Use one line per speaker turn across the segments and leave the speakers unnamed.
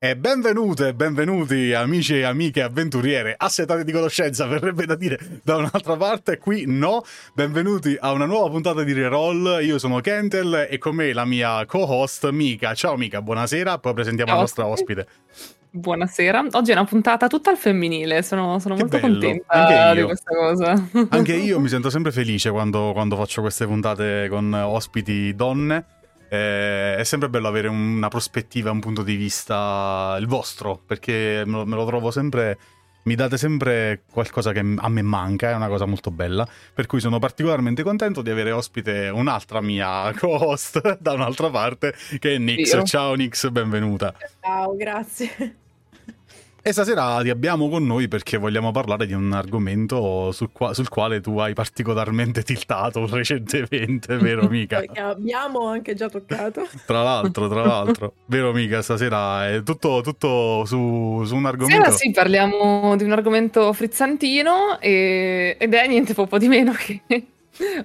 E benvenute e benvenuti amici e amiche avventuriere assetati di conoscenza, verrebbe da dire da un'altra parte, qui no. Benvenuti a una nuova puntata di Reroll. Io sono Kentel e con me la mia co-host Mika. Ciao Mika, buonasera. Poi presentiamo
Ciao.
la nostra ospite.
Buonasera, oggi è una puntata tutta al femminile, sono, sono molto
bello,
contenta
anche
di questa cosa.
Anche io mi sento sempre felice quando, quando faccio queste puntate con ospiti donne. Eh, è sempre bello avere una prospettiva, un punto di vista, il vostro, perché me lo, me lo trovo sempre. Mi date sempre qualcosa che a me manca, è una cosa molto bella. Per cui sono particolarmente contento di avere ospite un'altra mia co-host da un'altra parte, che è Nix.
Vero.
Ciao Nix, benvenuta.
Ciao, grazie.
E stasera ti abbiamo con noi perché vogliamo parlare di un argomento sul, qua- sul quale tu hai particolarmente tiltato recentemente, vero mica?
Che abbiamo anche già toccato.
Tra l'altro, tra l'altro, vero mica, stasera è tutto, tutto su, su un argomento...
Sera sì, parliamo di un argomento frizzantino e- ed è niente po' di meno che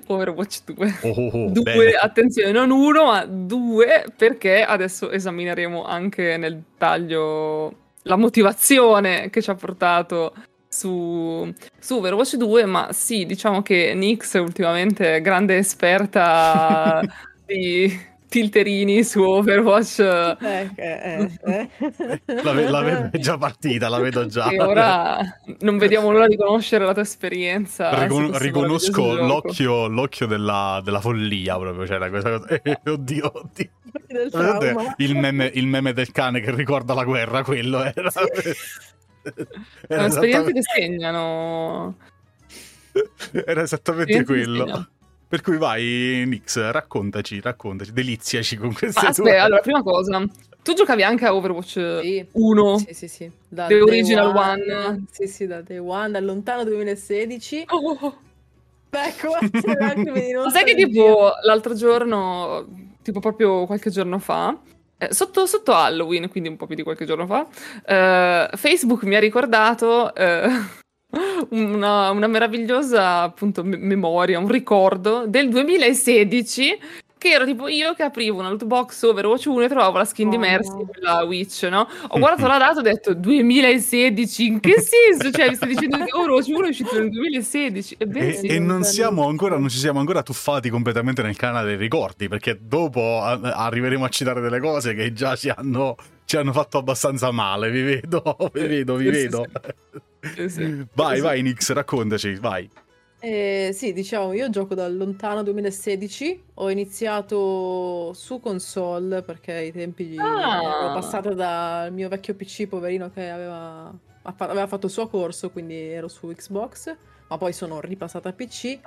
Overwatch 2.
Oh, oh, oh,
Due,
bene.
attenzione, non uno, ma due, perché adesso esamineremo anche nel dettaglio la motivazione che ci ha portato su, su Overwatch 2, ma sì, diciamo che Nix ultimamente è grande esperta di tilterini su Overwatch
Eh, eh, eh, eh.
La, ve- la vedo è già partita, la vedo già.
e ora non vediamo l'ora di conoscere la tua esperienza. su
Ricon- riconosco l'occhio, l'occhio della, della follia proprio, c'era questa cosa. Eh, oddio, oddio. Il meme, il meme del cane che ricorda la guerra, quello era.
Sono esperienze che segnano.
era esattamente quello. Per cui vai, Nix, raccontaci, raccontaci, deliziaci con queste
Ma
tue-
aspetta, allora, prima cosa, tu giocavi anche a Overwatch
Sì.
1?
Sì, sì, sì. Da
The original one.
Sì, sì, da Day One, dal lontano 2016.
Oh,
Ecco,
sai che tipo l'altro giorno, tipo proprio qualche giorno fa, eh, sotto, sotto Halloween, quindi un po' più di qualche giorno fa, eh, Facebook mi ha ricordato eh, una, una meravigliosa appunto me- memoria, un ricordo del 2016 che ero tipo io che aprivo una loot box Overwatch 1 e trovavo la skin di
Oh,
Mercy
no.
quella Witch, no? Ho guardato la data e ho detto 2016, in che senso? Cioè mi stai dicendo che Overwatch 1 è uscito nel 2016? Ebbene
E,
sì.
e non, siamo ancora, non ci siamo ancora tuffati completamente nel canale dei ricordi, perché dopo a- arriveremo a citare delle cose che già ci hanno, ci hanno fatto abbastanza male. Vi vedo, vi vedo, vi
Sì, sì,
vedo.
Sì, sì.
Vai,
Sì.
vai, Nix, raccontaci, vai.
Eh, sì, diciamo, io gioco dal lontano 2016, ho iniziato su console perché ai tempi
Ah.
ero passata dal mio vecchio PC poverino che aveva, aveva fatto il suo corso, quindi ero su Xbox, ma poi sono ripassata a PC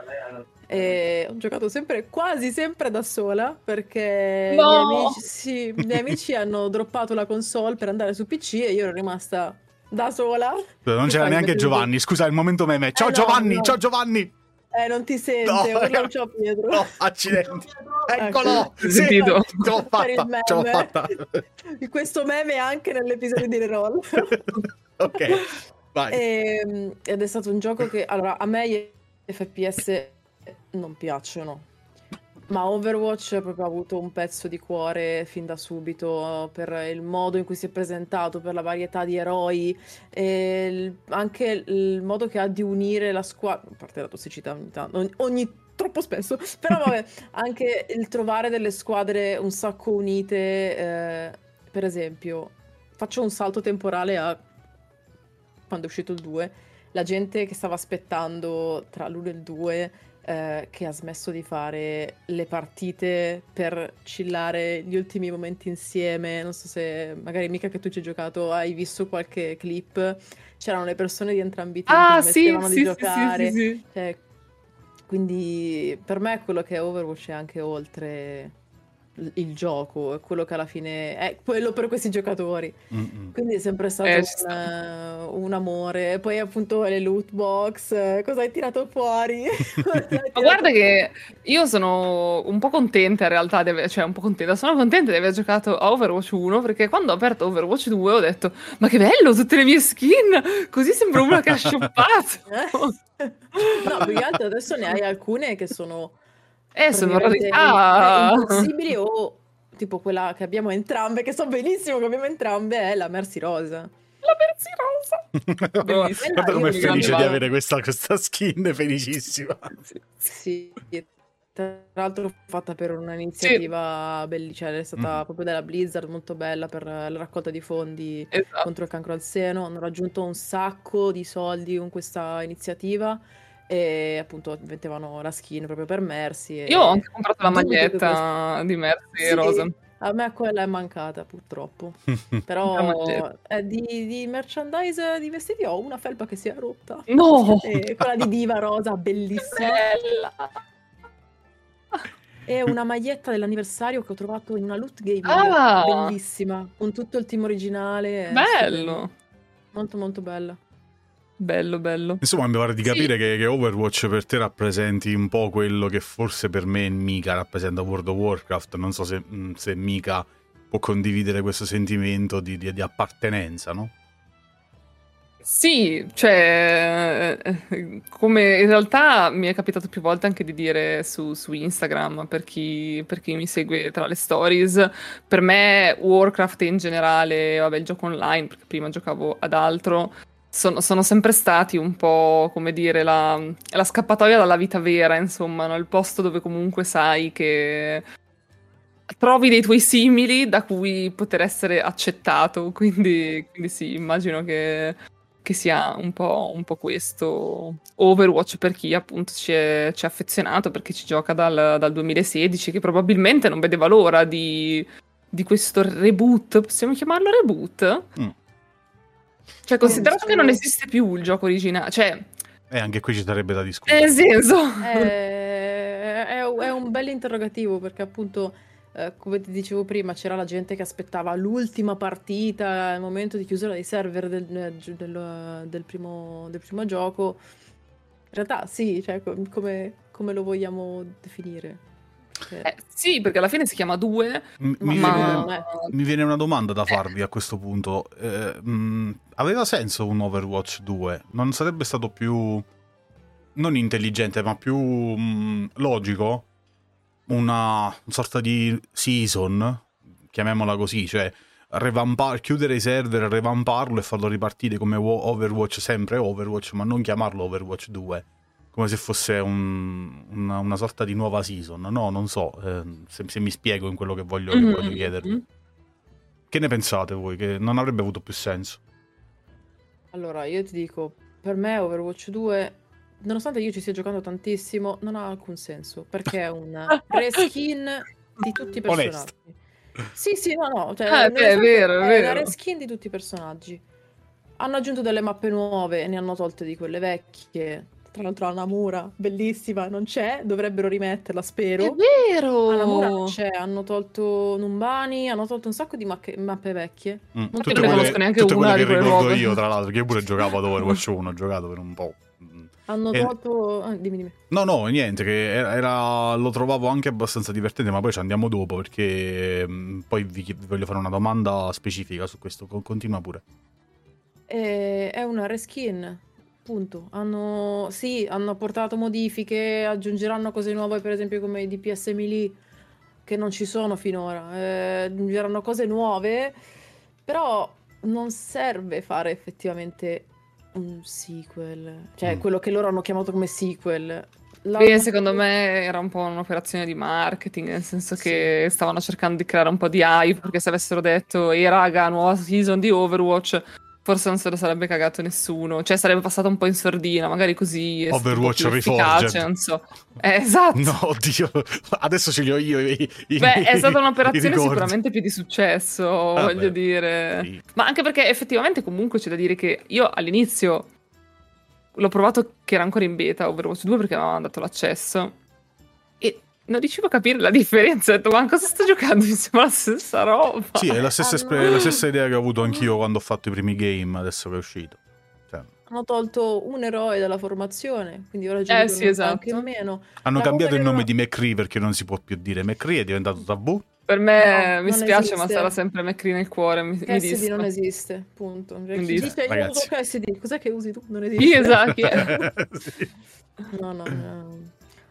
e ho giocato sempre, quasi sempre da sola perché i
No!
miei amici, sì, i miei amici hanno droppato la console per andare su PC e io ero rimasta da sola.
Non c'era neanche
devi-
Giovanni, scusa, il momento meme. Ciao
Eh, no,
Giovanni,
no.
ciao Giovanni.
Eh, non ti sente,
No,
urla ciao Pietro.
No, accidenti. Eccolo.
Ecco.
Sì,
Sentito.
ce l'ho fatta, ce l'ho fatta.
Questo meme anche nell'episodio di Reroll.
ok, vai.
Ehm, ed è stato un gioco che allora a me gli FPS non piacciono. Ma Overwatch ha proprio avuto un pezzo di cuore fin da subito per il modo in cui si è presentato, per la varietà di eroi, e anche il modo che ha di unire la squadra, a parte la tossicità ogni tanto, ogni- troppo spesso, però vabbè, anche il trovare delle squadre un sacco unite, eh, per esempio, faccio un salto temporale a quando è uscito il 2, la gente che stava aspettando tra l'1 e il 2 eh, che ha smesso di fare le partite per chillare gli ultimi momenti insieme. Non so se magari mica che tu ci hai giocato, hai visto qualche clip. C'erano le persone di entrambi i team
Ah,
che
sì, sì,
di
sì,
giocare.
sì, sì, sì.
Cioè, quindi per me quello che è Overwatch è anche oltre il- gioco, è quello che alla fine è quello per questi giocatori.
Mm-mm.
Quindi è sempre stato
Eh,
un, un amore. Poi appunto le loot box, cosa hai tirato fuori? Hai
Ma
tirato
guarda
fuori?
che io sono un po' contenta in realtà, di aver- cioè un po' contenta, sono contenta di aver giocato a Overwatch 1 perché quando ho aperto Overwatch 2 ho detto ma che bello tutte le mie skin, così sembra una che ha shoppato.
Eh? No, più che altro adesso ne hai alcune che sono
Eh, sono rarità.
impossibili o tipo quella che abbiamo entrambe, che so benissimo che abbiamo entrambe, è la Mercy Rosa.
La Mercy Rosa! Bellissima.
Guarda come è
Io mi
felice di avere questa, questa skin, felicissima.
Sì, tra l'altro fatta per un'iniziativa bellissima, cioè è stata
Mhm.
proprio della Blizzard, molto bella per la raccolta di fondi
Esatto.
contro il cancro al seno. Hanno raggiunto un sacco di soldi con questa iniziativa e appunto vendevano la skin proprio per Mercy. e
Io ho anche comprato la maglietta di Mercy
Sì,
Rosa.
A me quella è mancata purtroppo. Però eh, di, di merchandise di vestiti ho una felpa che si è rotta.
No!
E quella di Diva Rosa, bellissima.
Bella!
E una maglietta dell'anniversario che ho trovato in una loot game
Ah!
bellissima, con tutto il team originale.
Bello!
Molto molto bella.
Bello, bello.
Insomma, mi pare di
Sì.
capire che, che Overwatch per te rappresenti un po' quello che forse per me Mika rappresenta World of Warcraft. Non so se, mh, se Mika può condividere questo sentimento di, di- di appartenenza, no?
Sì, cioè, come in realtà mi è capitato più volte anche di dire su, su Instagram, per chi, per chi mi segue tra le stories, per me Warcraft in generale, vabbè il gioco online, perché prima giocavo ad altro, sono, sono sempre stati un po', come dire, la, la scappatoia dalla vita vera, insomma, no? il posto dove comunque sai che trovi dei tuoi simili da cui poter essere accettato, quindi, quindi sì, immagino che che sia un po', un po' questo Overwatch per chi appunto ci è, ci è affezionato, perché ci gioca dal, dal 2016, che probabilmente non vedeva l'ora di, di questo reboot, possiamo chiamarlo reboot?
Mm.
Cioè, considerato che non esiste più il gioco originale, cioè,
E anche qui ci sarebbe da discutere.
nel senso...
Eh, è, è un bel interrogativo perché appunto, eh, come ti dicevo prima, c'era la gente che aspettava l'ultima partita, il momento di chiusura dei server del, del- del primo, del primo gioco. In realtà sì, cioè, co- come, come lo vogliamo definire?
Eh, sì, perché alla fine si chiama 2,
M-
Ma-
mi,
ma...
viene, mi viene una domanda da farvi a questo punto. Eh, mh, aveva senso un Overwatch 2? Non sarebbe stato più... non intelligente, ma più mh, logico? Una sorta di season, chiamiamola così, cioè revampar- chiudere i server, revamparlo e farlo ripartire come Overwatch, sempre Overwatch, ma non chiamarlo Overwatch 2, come se fosse un- una, una sorta di nuova season. No, non so eh, se, se mi spiego in quello che voglio, che
Mhm,
voglio chiedervi. Che ne pensate voi? Che non avrebbe avuto più senso?
Allora, io ti dico, per me Overwatch 2, nonostante io ci stia giocando tantissimo, non ha alcun senso, perché è un reskin di tutti i personaggi.
Onesto.
Sì, sì, no, no, cioè,
Ah, è
nonostante-
vero, è
una
vero.
reskin di tutti i personaggi. Hanno aggiunto delle mappe nuove e ne hanno tolte di quelle vecchie. Tra l'altro la Namura, bellissima, non c'è, dovrebbero rimetterla, spero.
È vero!
La Namura non c'è, hanno tolto Numbani, hanno tolto un sacco di macche- mappe vecchie.
Mm,
Infatti
tutte
non
conosco neanche
tutte
una
quelle
di
che
quelle
ricordo
nuove.
io, tra l'altro, che io pure giocavo ad Overwatch 1, ho giocato per un po'.
Hanno
E-
tolto... ah, dimmi, dimmi.
No, no, niente, che era, era- lo trovavo anche abbastanza divertente, ma poi ci andiamo dopo perché mm, poi vi, vi voglio fare una domanda specifica su questo, co- continua pure.
Eh, è una reskin, punto. Hanno, sì, hanno portato modifiche, aggiungeranno cose nuove, per esempio come i DPS melee, che non ci sono finora. Eh, aggiungeranno cose nuove, però non serve fare effettivamente un sequel. Cioè,
Mm.
quello che loro hanno chiamato come sequel.
Beh,
L'hanno-
secondo me era un po' un'operazione di marketing, nel senso
Sì.
che stavano cercando di creare un po' di hype, perché se avessero detto, ehi raga, nuova season di Overwatch, forse non se lo sarebbe cagato nessuno, cioè sarebbe passato un po' in sordina, magari così
Overwatch Reforged.
non so. Eh, esatto.
No, oddio, adesso ce li ho io. i- i-
Beh, è stata un'operazione sicuramente più di successo,
Vabbè,
voglio dire.
sì.
Ma anche perché effettivamente comunque c'è da dire che io all'inizio l'ho provato che era ancora in beta Overwatch 2 perché mi avevano dato l'accesso non riuscivo a capire la differenza. Ho detto, ma cosa sto giocando? Mi sembra la stessa roba.
Sì, è la stessa, espre- la stessa idea che ho avuto anch'io quando ho fatto i primi game, adesso che è uscito. Cioè,
Hanno tolto un eroe dalla formazione, quindi ora ci
Eh, sì, esatto.
anche meno.
hanno
La
cambiato il nome
non-
di McCree perché non si può più dire McCree, è diventato tabù.
Per me
No,
mi spiace, ma
esiste.
sarà sempre McCree nel cuore. Mi, mi disfa.
non esiste, punto. Cioè, Chi
disfa.
dice io
Ragazzi.
uso KSD, cos'è che usi tu? Non esiste.
Sì, esatto.
Sì.
No, no, no.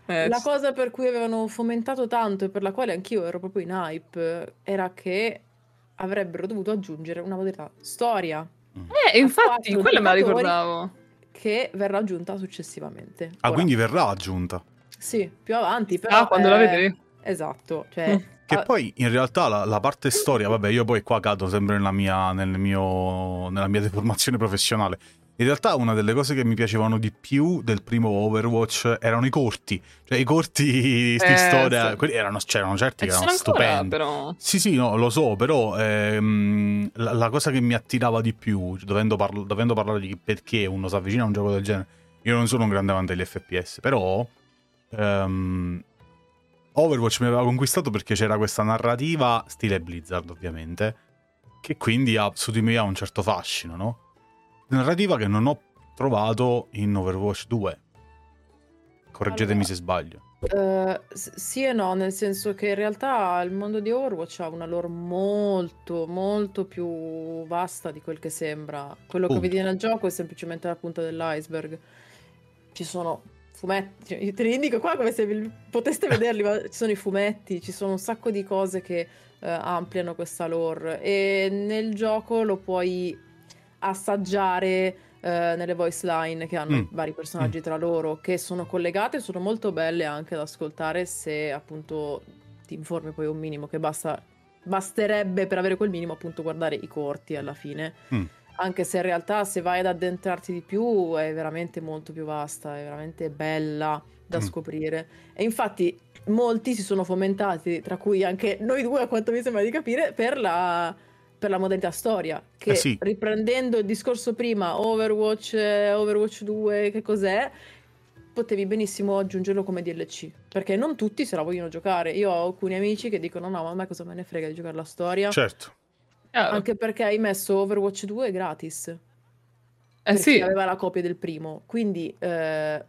Eh,
La cosa per cui avevano fomentato tanto e per la quale anch'io ero proprio in hype era che avrebbero dovuto aggiungere una modalità storia
Eh, infatti, quella me la ricordavo.
che verrà aggiunta successivamente.
Ah,
Ora,
quindi verrà aggiunta.
Sì, più avanti, però...
Ah, quando la
eh,
vedrei.
Esatto, cioè...
Che
ah,
poi in realtà la, la parte storia, vabbè, io poi qua cado sempre nella mia, nel mio, nella mia deformazione professionale. In realtà una delle cose che mi piacevano di più del primo Overwatch erano i corti. Cioè i corti di
Eh,
storia,
sì.
quelli erano, c'erano certi
Eh,
che erano
sono ancora,
stupendi.
però.
Sì, sì, no, lo so, però ehm, la, la cosa che mi attirava di più, dovendo, parlo- dovendo parlare di perché uno si avvicina a un gioco del genere, io non sono un grande amante degli FPS, però ehm, Overwatch mi aveva conquistato perché c'era questa narrativa, stile Blizzard ovviamente, che quindi ha, su di me ha un certo fascino, no? Narrativa che non ho trovato in Overwatch 2. Correggetemi
Allora,
se sbaglio.
Eh, sì e no, nel senso che in realtà il mondo di Overwatch ha una lore molto, molto più vasta di quel che sembra. Quello che
Punto.
vedi nel gioco è semplicemente la punta dell'iceberg. Ci sono fumetti, cioè, io te li indico qua come se poteste vederli, ma ci sono i fumetti, ci sono un sacco di cose che eh, ampliano questa lore e nel gioco lo puoi assaggiare eh, nelle voice line che hanno
Mm.
vari personaggi tra loro, che sono collegate sono molto belle anche da ascoltare se appunto ti informi poi un minimo, che basta, basterebbe per avere quel minimo appunto guardare i corti alla fine.
Mm.
Anche se in realtà se vai ad addentrarti di più è veramente molto più vasta, è veramente bella da
Mm.
scoprire. E infatti molti si sono fomentati, tra cui anche noi due, a quanto mi sembra di capire, per la, per la modalità storia. Che
Eh sì.
riprendendo il discorso prima, Overwatch, eh, Overwatch 2, che cos'è? Potevi benissimo aggiungerlo come DLC. Perché non tutti se la vogliono giocare. Io ho alcuni amici che dicono: No, ma a me cosa me ne frega di giocare la storia?
Certo.
Chiaro.
Anche perché hai messo Overwatch 2 gratis.
Eh sì,
aveva la copia del primo. Quindi eh,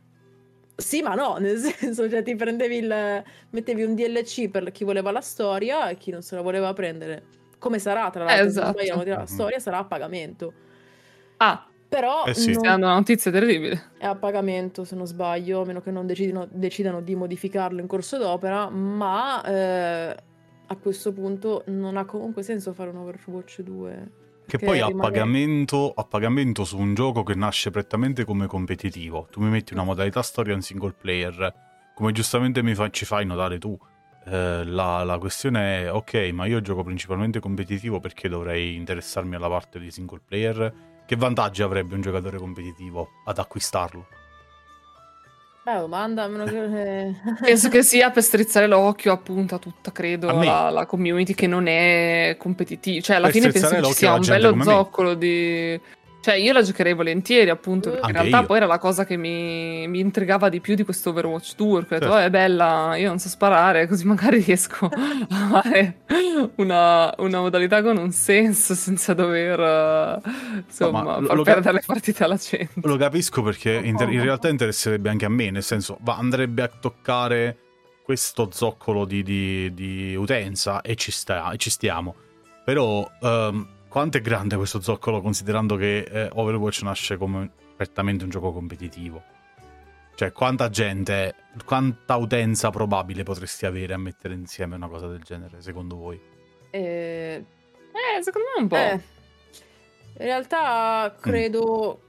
sì, ma no, nel senso, cioè ti prendevi il mettevi un DLC per chi voleva la storia e chi non se la voleva prendere. Come sarà, tra l'altro, se
Esatto.
sbaglio, la
Mhm.
storia sarà a pagamento.
ah,
Però
Eh sì.
non
dando una notizia terribile.
è a pagamento, se non sbaglio, a meno che non decidino- decidano di modificarlo in corso d'opera, ma eh, a questo punto non ha comunque senso fare un Overwatch 2.
Che
Che
poi a
rimane-
pagamento, a pagamento su un gioco che nasce prettamente come competitivo. Tu mi metti una modalità storia in single player, come giustamente mi fa- ci fai notare tu. Eh, la, la questione è, ok, ma io gioco principalmente competitivo perché dovrei interessarmi alla parte di single player. Che vantaggi avrebbe un giocatore competitivo ad acquistarlo?
Beh, domanda, a meno che...
Penso che sia per strizzare l'occhio appunto a tutta, credo,
A
la, la community che non è competitiva. Cioè, alla
Per
fine penso che ci sia un bello
come me.
zoccolo di... Cioè, io la giocherei volentieri, appunto, perché in
Anche
realtà
io.
poi era la cosa che mi, mi intrigava di più di questo Overwatch 2, perché ho detto,
Certo.
oh, è bella, io non so sparare, così magari riesco a fare una, una modalità con un senso senza dover, insomma,
ma lo-
far
lo-
perdere le partite alla gente.
Lo capisco perché inter- in realtà interesserebbe anche a me, nel senso, va, andrebbe a toccare questo zoccolo di, di- di utenza e ci, sta, e ci stiamo. Però ehm, quanto è grande questo zoccolo considerando che eh, Overwatch nasce come prettamente un gioco competitivo? Cioè, quanta gente, quanta utenza probabile potresti avere a mettere insieme una cosa del genere, secondo voi?
Eh,
Eh, secondo me un po'.
eh, in realtà
Mm.
credo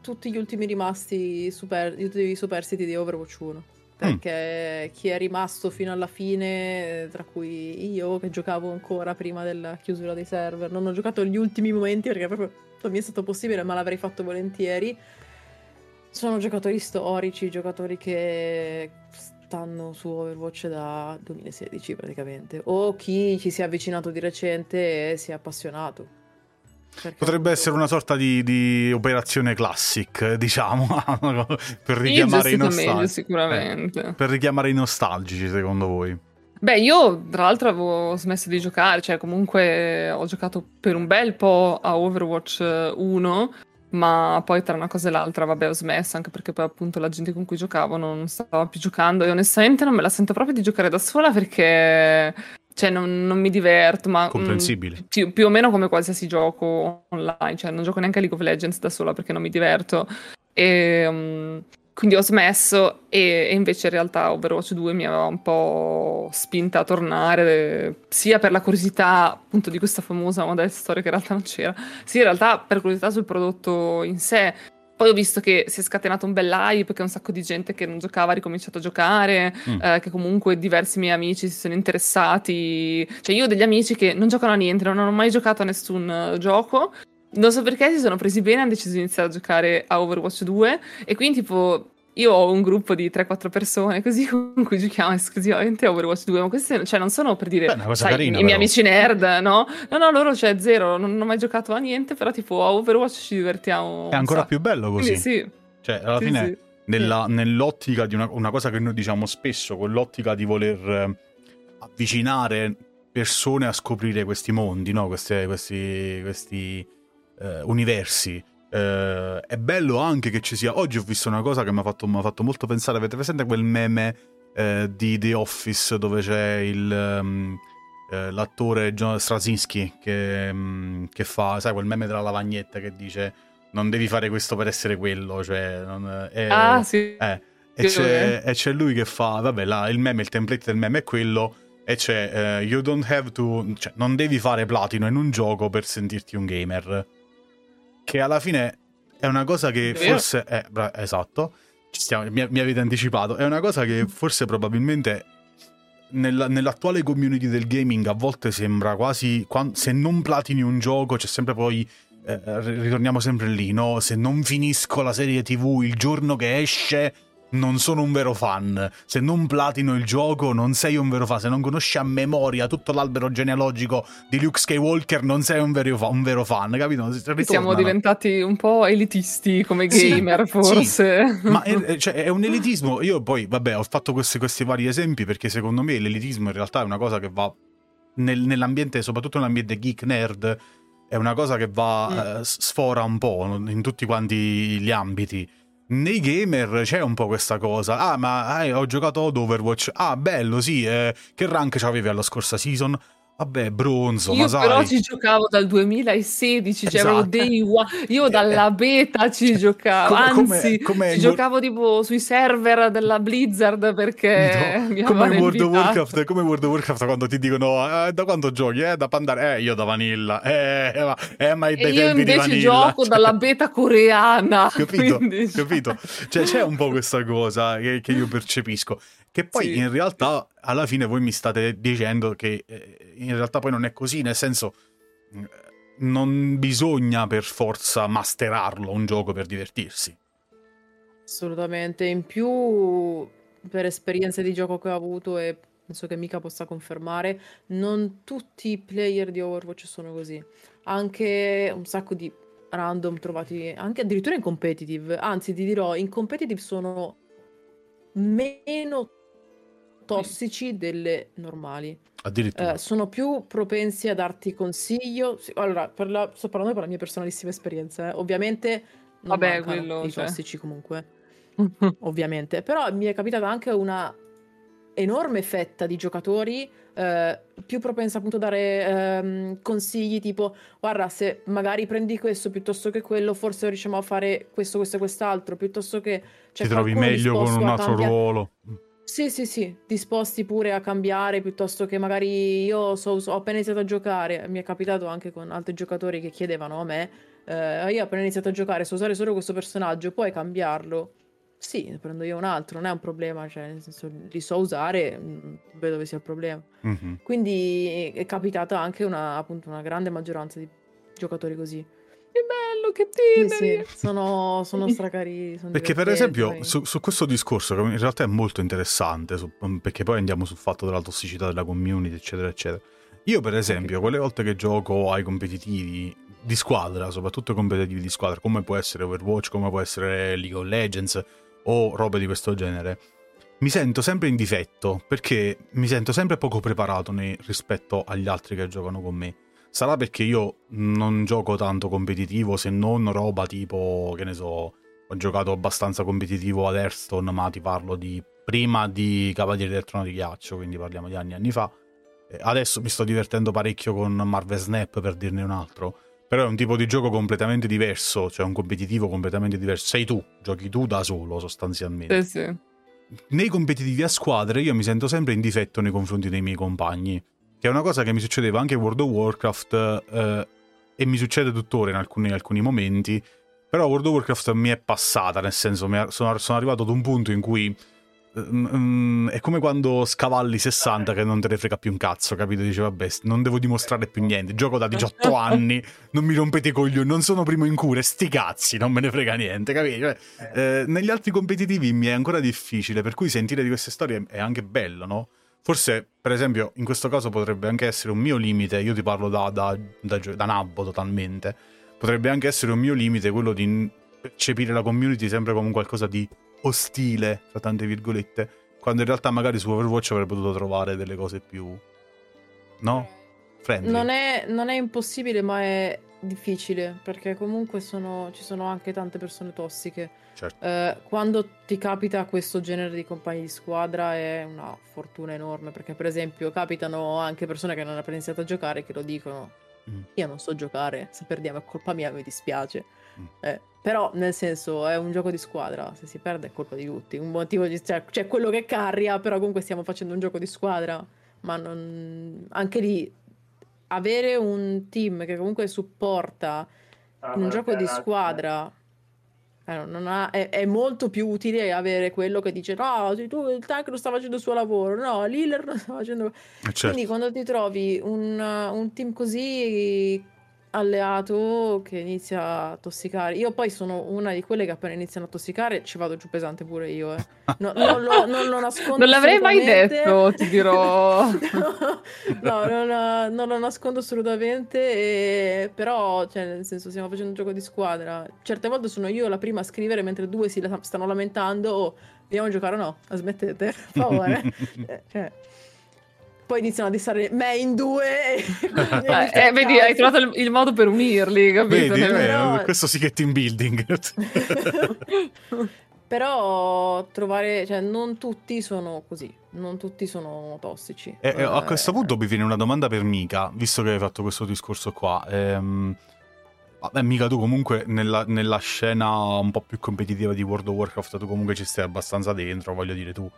tutti gli ultimi rimasti super, i superstiti di Overwatch 1.
Mm.
Perché chi è rimasto fino alla fine, eh, tra cui io che giocavo ancora prima della chiusura dei server, non ho giocato gli ultimi momenti perché proprio non mi è stato possibile, ma l'avrei fatto volentieri. Sono giocatori storici, giocatori che stanno su Overwatch da 2016 praticamente, o chi ci si è avvicinato di recente e si è appassionato. Perché
Potrebbe essere una sorta di, di operazione classic, diciamo, per richiamare i nostalgici.
sicuramente.
Per richiamare i nostalgici, secondo voi?
Beh, io tra l'altro avevo smesso di giocare, cioè comunque ho giocato per un bel po' a Overwatch 1, ma poi tra una cosa e l'altra, vabbè, ho smesso anche perché poi appunto la gente con cui giocavo non stava più giocando e onestamente non me la sento proprio di giocare da sola perché cioè non, non mi diverto, ma mm,
Comprensibile.
più, più o meno come qualsiasi gioco online, cioè non gioco neanche a League of Legends da sola perché non mi diverto. E, mm, quindi ho smesso e, e, invece in realtà Overwatch 2 mi aveva un po' spinta a tornare, sia per la curiosità appunto di questa famosa model storia che in realtà non c'era, sia in realtà per curiosità sul prodotto in sé. Poi ho visto che si è scatenato un bel hype, che un sacco di gente che non giocava ha ricominciato a giocare, mm. eh, che comunque diversi miei amici si sono interessati. Cioè io ho degli amici che non giocano a niente, non hanno mai giocato a nessun uh, gioco, non so perché si sono presi bene, hanno deciso di iniziare a giocare a Overwatch 2 e quindi tipo io ho un gruppo di 3-4 persone così con cui giochiamo esclusivamente a Overwatch 2, ma queste cioè, non sono per dire Beh, sai, carina, i miei amici nerd, no? No, no, loro c'è cioè, zero, non, hanno mai giocato a niente, però tipo a Overwatch ci divertiamo.
È ancora più bello così.
Quindi, sì.
Cioè, alla sì, fine, sì. Nella, nell'ottica di una, una, cosa che noi diciamo spesso, quell'ottica di voler eh, avvicinare persone a scoprire questi mondi, no? Queste, questi, questi eh, universi. Eh, è bello anche che ci sia. Oggi ho visto una cosa che mi ha fatto, fatto, molto pensare. Avete presente quel meme eh, di The Office dove c'è il. Um, eh, l'attore John Straczynski che, um, che, fa, sai, quel meme della lavagnetta che dice non devi fare questo per essere quello, cioè... Non,
è, ah, sì.
Eh, e, c'è, e, c'è, lui che fa, vabbè, là, il meme, il template del meme è quello, e c'è, uh, you don't have to, cioè, non devi fare platino in un gioco per sentirti un gamer che alla fine è una cosa che è forse è bra- esatto, stiamo, mi, mi, avete anticipato, è una cosa che forse probabilmente nella, nell'attuale community del gaming a volte sembra quasi quando, se non platini un gioco c'è sempre poi eh, ritorniamo sempre lì, no? Se non finisco la serie TV il giorno che esce non sono un vero fan. Se non platino il gioco, non sei un vero fan. Se non conosci a memoria tutto l'albero genealogico di Luke Skywalker, non sei un vero, fan, un vero fan, capito?
Siamo diventati un po' elitisti come gamer, sì, forse.
Sì. Ma è, cioè, è, un elitismo. Io poi, vabbè, ho fatto questi, questi, vari esempi perché secondo me l'elitismo in realtà è una cosa che va nel, nell'ambiente, soprattutto nell'ambiente geek nerd, è una cosa che va, mm. eh, sfora un po' in tutti quanti gli ambiti nei gamer c'è un po' questa cosa. Ah, ma eh, ho giocato ad Overwatch. Ah, bello, sì. Eh, che rank c'avevi alla scorsa season? Vabbè, bronzo,
io
ma sai...
però ci giocavo dal 2016, cioè esatto. dei one. Io dalla beta ci cioè, giocavo, come, anzi, come, ci giocavo tipo sui server della Blizzard perché
no, come World of Warcraft, come World of Warcraft quando ti dicono eh, da quando giochi? Eh, da Pandare? Eh, io da Vanilla. Eh, eh, ma, eh, ma
e io invece gioco cioè... dalla beta coreana.
Capito? Quindi... Capito? Cioè c'è un po' questa cosa che, che io percepisco. Che poi sì. in realtà alla fine voi mi state dicendo che eh, in realtà poi non è così, nel senso mm, non bisogna per forza masterarlo un gioco per divertirsi.
Assolutamente, in più per esperienze di gioco che ho avuto e penso che mica possa confermare, non tutti i player di Overwatch sono così. Anche un sacco di random trovati anche addirittura in competitive, anzi ti dirò, in competitive sono meno tossici delle normali.
Addirittura.
Eh, sono più propensi a darti consiglio. Allora, la, sto parlando per la mia personalissima esperienza. Eh. Ovviamente non Vabbè, quello, i cioè. tossici comunque. ovviamente. Però mi è capitata anche una enorme fetta di giocatori eh, più propensa appunto a dare ehm, consigli tipo guarda se magari prendi questo piuttosto che quello forse riusciamo a fare questo, questo e quest'altro piuttosto che...
Cioè, Ti trovi meglio con un altro cambiare... ruolo.
Sì, sì, sì, disposti pure a cambiare piuttosto che magari io so, so, ho appena iniziato a giocare, mi è capitato anche con altri giocatori che chiedevano a me, eh, io ho appena iniziato a giocare, so usare solo questo personaggio, puoi cambiarlo? Sì, ne prendo io un altro, non è un problema, cioè nel senso li so usare, mm, vedo dove sia il problema. Mm-hmm. Quindi è capitata anche una, appunto, una grande maggioranza di giocatori così
che bello, che teneri.
Sì, sì. Sono, sono stracarini. Sono
perché per esempio su, su, questo discorso, che in realtà è molto interessante, su, perché poi andiamo sul fatto della tossicità della community, eccetera, eccetera. Io per esempio, okay. quelle volte che gioco ai competitivi di squadra, soprattutto competitivi di squadra, come può essere Overwatch, come può essere League of Legends o robe di questo genere, mi sento sempre in difetto perché mi sento sempre poco preparato nei, rispetto agli altri che giocano con me. Sarà perché io non gioco tanto competitivo, se non roba tipo, che ne so, ho giocato abbastanza competitivo ad Hearthstone, ma ti parlo di prima di Cavalieri del Trono di Ghiaccio, quindi parliamo di anni e anni fa. Adesso mi sto divertendo parecchio con Marvel Snap, per dirne un altro. Però è un tipo di gioco completamente diverso, cioè un competitivo completamente diverso. Sei tu, giochi tu da solo sostanzialmente.
Sì, sì.
Nei competitivi a squadre io mi sento sempre in difetto nei confronti dei miei compagni, che è una cosa che mi succedeva anche in World of Warcraft eh, e mi succede tuttora in alcuni, in alcuni, momenti, però World of Warcraft mi è passata, nel senso sono, sono arrivato ad un punto in cui Mm, è come quando scavalli 60 che non te ne frega più un cazzo, capito? Dice vabbè, non devo dimostrare più niente, gioco da 18 anni, non mi rompete i coglioni, non sono primo in cura, sti cazzi, non me ne frega niente, capito? Cioè, eh, negli altri competitivi mi è ancora difficile, per cui sentire di queste storie è anche bello, no? Forse, per esempio, in questo caso potrebbe anche essere un mio limite, io ti parlo da, da, da, da nabbo totalmente, potrebbe anche essere un mio limite quello di percepire la community sempre come qualcosa di ostile, tra tante virgolette, quando in realtà magari su Overwatch avrei potuto trovare delle cose più... no? Friendly.
Non è, non è impossibile, ma è difficile, perché comunque sono, ci sono anche tante persone tossiche.
Certo.
Eh, quando ti capita questo genere di compagni di squadra è una fortuna enorme, perché per esempio capitano anche persone che non hanno appena iniziato a giocare che lo dicono. Mm. Io non so giocare, se perdiamo è colpa mia, mi dispiace. Mm. Eh, però, nel senso, è un gioco di squadra. Se si perde è colpa di tutti. Un motivo di... cioè, c'è quello che carria, però comunque stiamo facendo un gioco di squadra. Ma non... anche lì, avere un team che comunque supporta ah, un gioco di squadra eh, ha, è, è, molto più utile avere quello che dice no, tu il tank non sta facendo il suo lavoro, no, l'healer non sta facendo... Eh, certo. Quindi quando ti trovi un, un team così alleato che inizia a tossicare. Io poi sono una di quelle che appena iniziano a tossicare ci vado giù pesante pure io. Eh. No, non, lo, non, lo, nascondo.
Non l'avrei mai detto, ti dirò.
no, no non, non, lo nascondo assolutamente. E... Però, cioè, nel senso, stiamo facendo un gioco di squadra. Certe volte sono io la prima a scrivere mentre due si stanno lamentando. Oh, vogliamo giocare o no? Smettete, per favore. Eh, cioè poi iniziano a dissare me in due.
eh, vedi, hai trovato il, il, modo per unirli, capito?
Vedi, Però... questo sì che è team building.
Però trovare, cioè, non tutti sono così, non tutti sono tossici.
E, eh, a questo punto mi viene una domanda per Mika, visto che hai fatto questo discorso qua. Ehm, vabbè, Mika, tu comunque nella, nella, scena un po' più competitiva di World of Warcraft, tu comunque ci stai abbastanza dentro, voglio dire, tu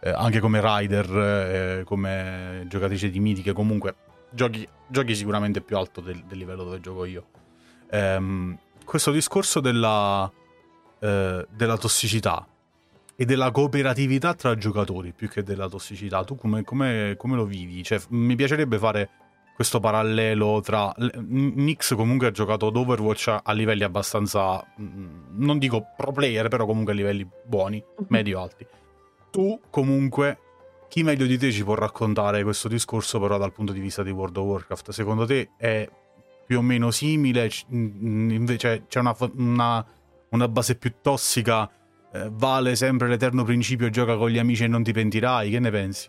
eh, anche come rider, eh, come giocatrice di mitiche, comunque giochi, giochi sicuramente più alto del, del, livello dove gioco io. Ehm, questo discorso della, eh, della, tossicità e della cooperatività tra giocatori più che della tossicità, tu come, come, come lo vivi? Cioè, mi piacerebbe fare questo parallelo tra Nix comunque ha giocato ad Overwatch a livelli abbastanza non dico pro player però comunque a livelli buoni mhm. medio alti tu comunque chi meglio di te ci può raccontare questo discorso però dal punto di vista di World of Warcraft? Secondo te è più o meno simile? Invece c'è una, una, una base più tossica? Eh, vale sempre l'eterno principio gioca con gli amici e non ti pentirai? Che ne pensi?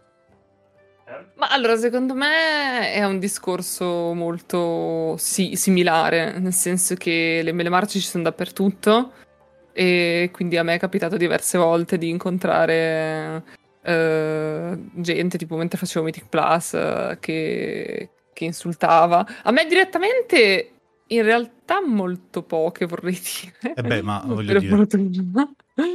Ma allora, secondo me è un discorso molto sì, similare, nel senso che le mele marce ci sono dappertutto e quindi a me è capitato diverse volte di incontrare uh, gente tipo mentre facevo Mythic Plus uh, che, che insultava. A me direttamente in realtà molto poche vorrei dire.
Eh beh, ma voglio dire...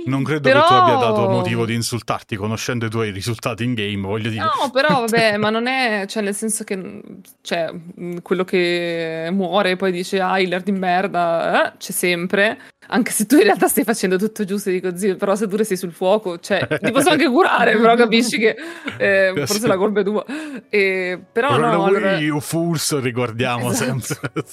Non credo però... che tu abbia dato motivo di insultarti conoscendo i tuoi risultati in game, voglio dire.
No, però vabbè, ma non è, cioè nel senso che cioè, quello che muore e poi dice ah, healer di merda, eh, c'è sempre, anche se tu in realtà stai facendo tutto giusto dico zio, però se tu sei sul fuoco, cioè ti posso anche curare, però capisci che eh, forse la colpa è tua. E, però, però no,
allora... io furso ricordiamo esatto. sempre.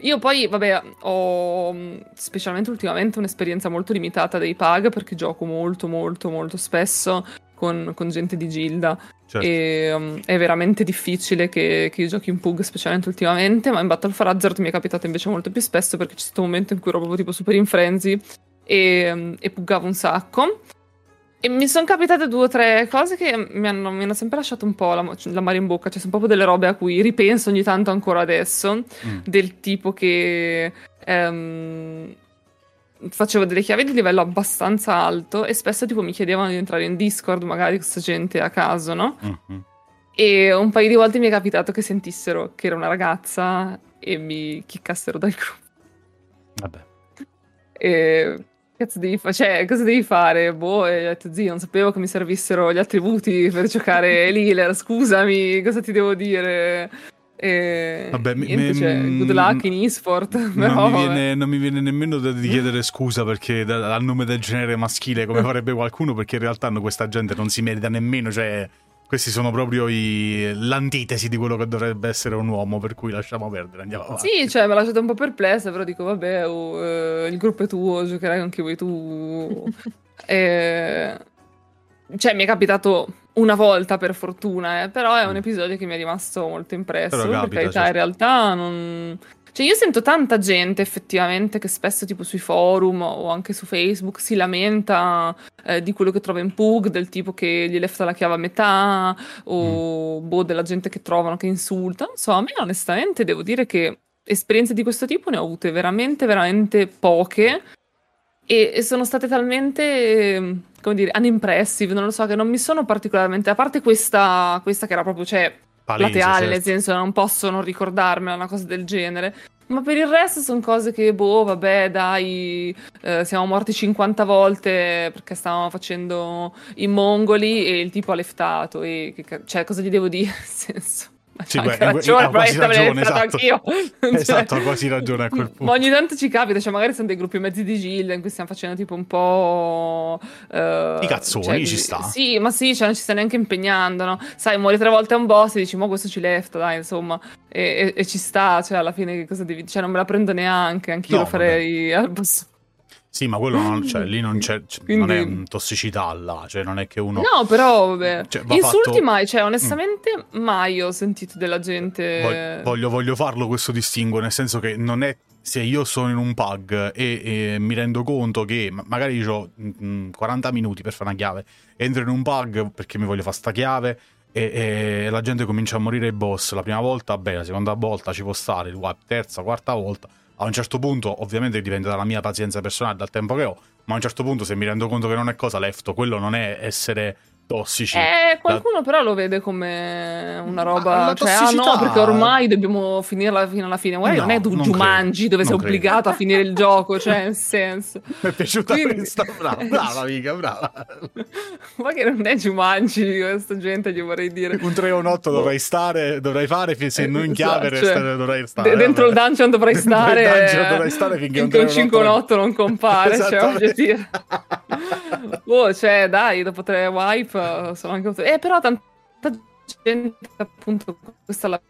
Io poi, vabbè, ho specialmente ultimamente un'esperienza molto limitata dei pug perché gioco molto, molto, molto spesso con, con gente di Gilda. Certo. E um, è veramente difficile che, che, io giochi in Pug, specialmente ultimamente. Ma in Battle for Hazard mi è capitato invece molto più spesso perché c'è stato un momento in cui ero proprio tipo super in frenzy e, um, e puggavo un sacco. E mi sono capitate due o tre cose che mi hanno, mi hanno sempre lasciato un po' la, la mare in bocca. Cioè, sono proprio delle robe a cui ripenso ogni tanto ancora adesso. Mm. Del tipo che um, facevo delle chiavi di livello abbastanza alto e spesso tipo mi chiedevano di entrare in Discord, magari questa gente a caso, no? Mm-hmm. E un paio di volte mi è capitato che sentissero che era una ragazza e mi chiccassero dal gruppo.
Vabbè.
E cazzo devi fa- cioè, cosa devi fare? Boh, e ho detto, zio, non sapevo che mi servissero gli attributi per giocare l'healer, scusami, cosa ti devo dire? E
Vabbè,
niente,
mi-
cioè, good luck in esport.
Non mi, viene, non mi viene nemmeno da di chiedere scusa perché da- al nome del genere maschile come farebbe qualcuno perché in realtà no, questa gente non si merita nemmeno cioè questi sono proprio i- l'antitesi di quello che dovrebbe essere un uomo per cui lasciamo perdere andiamo avanti
Sì, cioè, mi ha lasciato un po' perplessa, però dico, vabbè, oh, eh, il gruppo è tuo, giocherai anche voi tu. E- Cioè, mi è capitato una volta per fortuna, eh, però è un
Mm.
episodio che mi è rimasto molto impresso.
Però
per
capita,
carità,
certo.
in realtà non... Cioè, io sento tanta gente effettivamente che spesso, tipo sui forum o anche su Facebook, si lamenta eh, di quello che trova in Pug, del tipo che gli lefta la chiave a metà, o boh, della gente che trovano che insulta. Non so, a me onestamente devo dire che esperienze di questo tipo ne ho avute veramente, veramente poche. E, e sono state talmente, come dire, unimpressive, non lo so, che non mi sono particolarmente. A parte questa, questa che era proprio, cioè,
Palese,
plateale,
certo.
nel senso non posso non ricordarmela, una cosa del genere. Ma per il resto sono cose che, boh, vabbè, dai, eh, siamo morti 50 volte perché stavamo facendo i mongoli e il tipo ha leftato. E che cioè, cosa gli devo dire? Nel senso.
Sì, beh,
anche
ha
ragione,
quasi ragione, esatto.
anch'io. Cioè,
Esatto, ha quasi ragione a quel punto.
Ma ogni tanto ci capita, cioè magari sono dei gruppi mezzi di gilda in cui stiamo facendo tipo un po'... eh,
I cazzoni,
cioè,
ci sta.
Sì, ma sì, cioè non ci sta neanche impegnando, no? Sai, muori tre volte a un boss e dici, ma questo ci lefta, dai, insomma. E, e- e ci sta, cioè alla fine che cosa devi... Cioè non me la prendo neanche, anch'io
No,
lo farei al boss.
Sì, ma quello non, cioè, lì non c'è,
Quindi-
non è mm, tossicità là, cioè non è che uno...
No, però, vabbè.
Cioè,
Insulti
fatto-
mai, cioè onestamente mai ho sentito della gente...
Voglio, voglio, voglio farlo questo distinguo, nel senso che non è se io sono in un pug e, e mi rendo conto che ma- magari ho 40 minuti per fare una chiave, entro in un pug perché mi voglio fare sta chiave e, e la gente comincia a morire il boss la prima volta, beh, la seconda volta ci può stare, wipe, terza, quarta volta. A un certo punto, ovviamente dipende dalla mia pazienza personale, dal tempo che ho, ma a un certo punto se mi rendo conto che non è cosa lefto, quello non è essere tossici.
Eh, qualcuno però lo vede come una roba,
la
cioè, ah no, perché ormai dobbiamo finirla fino alla fine. Guarda,
No,
non è
non
Jumanji dove sei
non credo.
obbligato a finire il gioco, cioè, nel senso.
Mi è piaciuta
Quindi-
questa, brava, brava amica, brava.
Ma che non è Jumanji, questa gente, gli vorrei dire.
Un 3 o un 8 dovrai stare, dovrai fare, fi- se non in chiave
Esatto,
resta-
cioè,
dovrai stare.
de- dentro il
vabbè.
dungeon dovrai
Dentro
stare.
il dungeon dovrai stare finché un
finché un
3 o un
5 o un
8
8 non compare, cioè,
Esattamente.
oggettivamente. Oh, cioè, dai, dopo tre wipe eh, sono anche... Eh, però tanta gente, appunto, questa la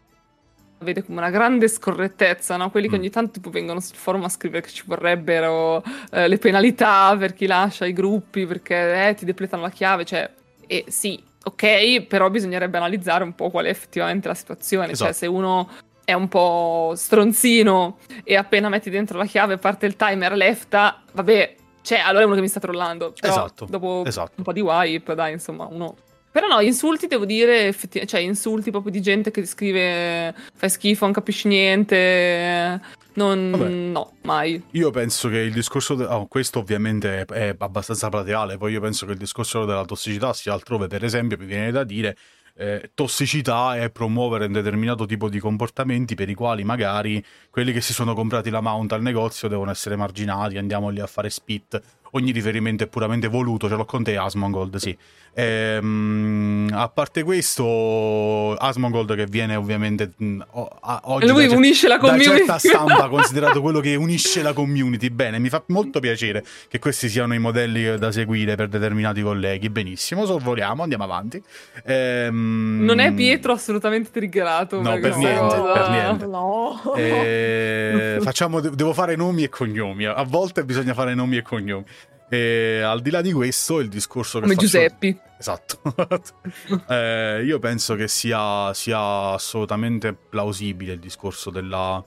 vede come una grande scorrettezza, no? Quelli che
Mm.
ogni tanto tipo, vengono sul forum a scrivere che ci vorrebbero eh, le penalità per chi lascia i gruppi perché eh, ti depletano la chiave, cioè... E sì, ok, però bisognerebbe analizzare un po' qual è effettivamente la situazione,
Esatto.
cioè se uno è un po' stronzino e appena metti dentro la chiave parte il timer lefta, vabbè, cioè allora è uno che mi sta trollando. Però
Esatto,
Dopo
esatto.
un po' di wipe, dai, insomma, uno... Però no, insulti devo dire, effetti- cioè insulti proprio di gente che scrive fai schifo, non capisci niente, non...
Vabbè.
no, mai.
Io penso che il discorso, de- oh, questo ovviamente è abbastanza plateale, poi io penso che il discorso della tossicità sia altrove, per esempio, mi viene da dire, eh, tossicità è promuovere un determinato tipo di comportamenti per i quali magari quelli che si sono comprati la mount al negozio devono essere marginati, andiamo lì a fare spit. Ogni riferimento è puramente voluto, ce l'ho con te Asmongold, sì. Ehm, a parte questo, Asmongold che viene ovviamente mh, o- a- oggi
Lui
da
unisce la
da
community.
certa stampa considerato quello che unisce la community. Bene, mi fa molto piacere che questi siano i modelli da seguire per determinati colleghi. Benissimo, sorvoliamo, andiamo avanti. Ehm,
Non è Pietro assolutamente triggerato.
No,
da
per niente, per niente.
No.
Eh, facciamo, de- devo fare nomi e cognomi. A volte bisogna fare nomi e cognomi. E al di là di questo, il discorso che
Come
faccio-
Giuseppi.
Esatto. Eh, io penso che sia, sia assolutamente plausibile il discorso della.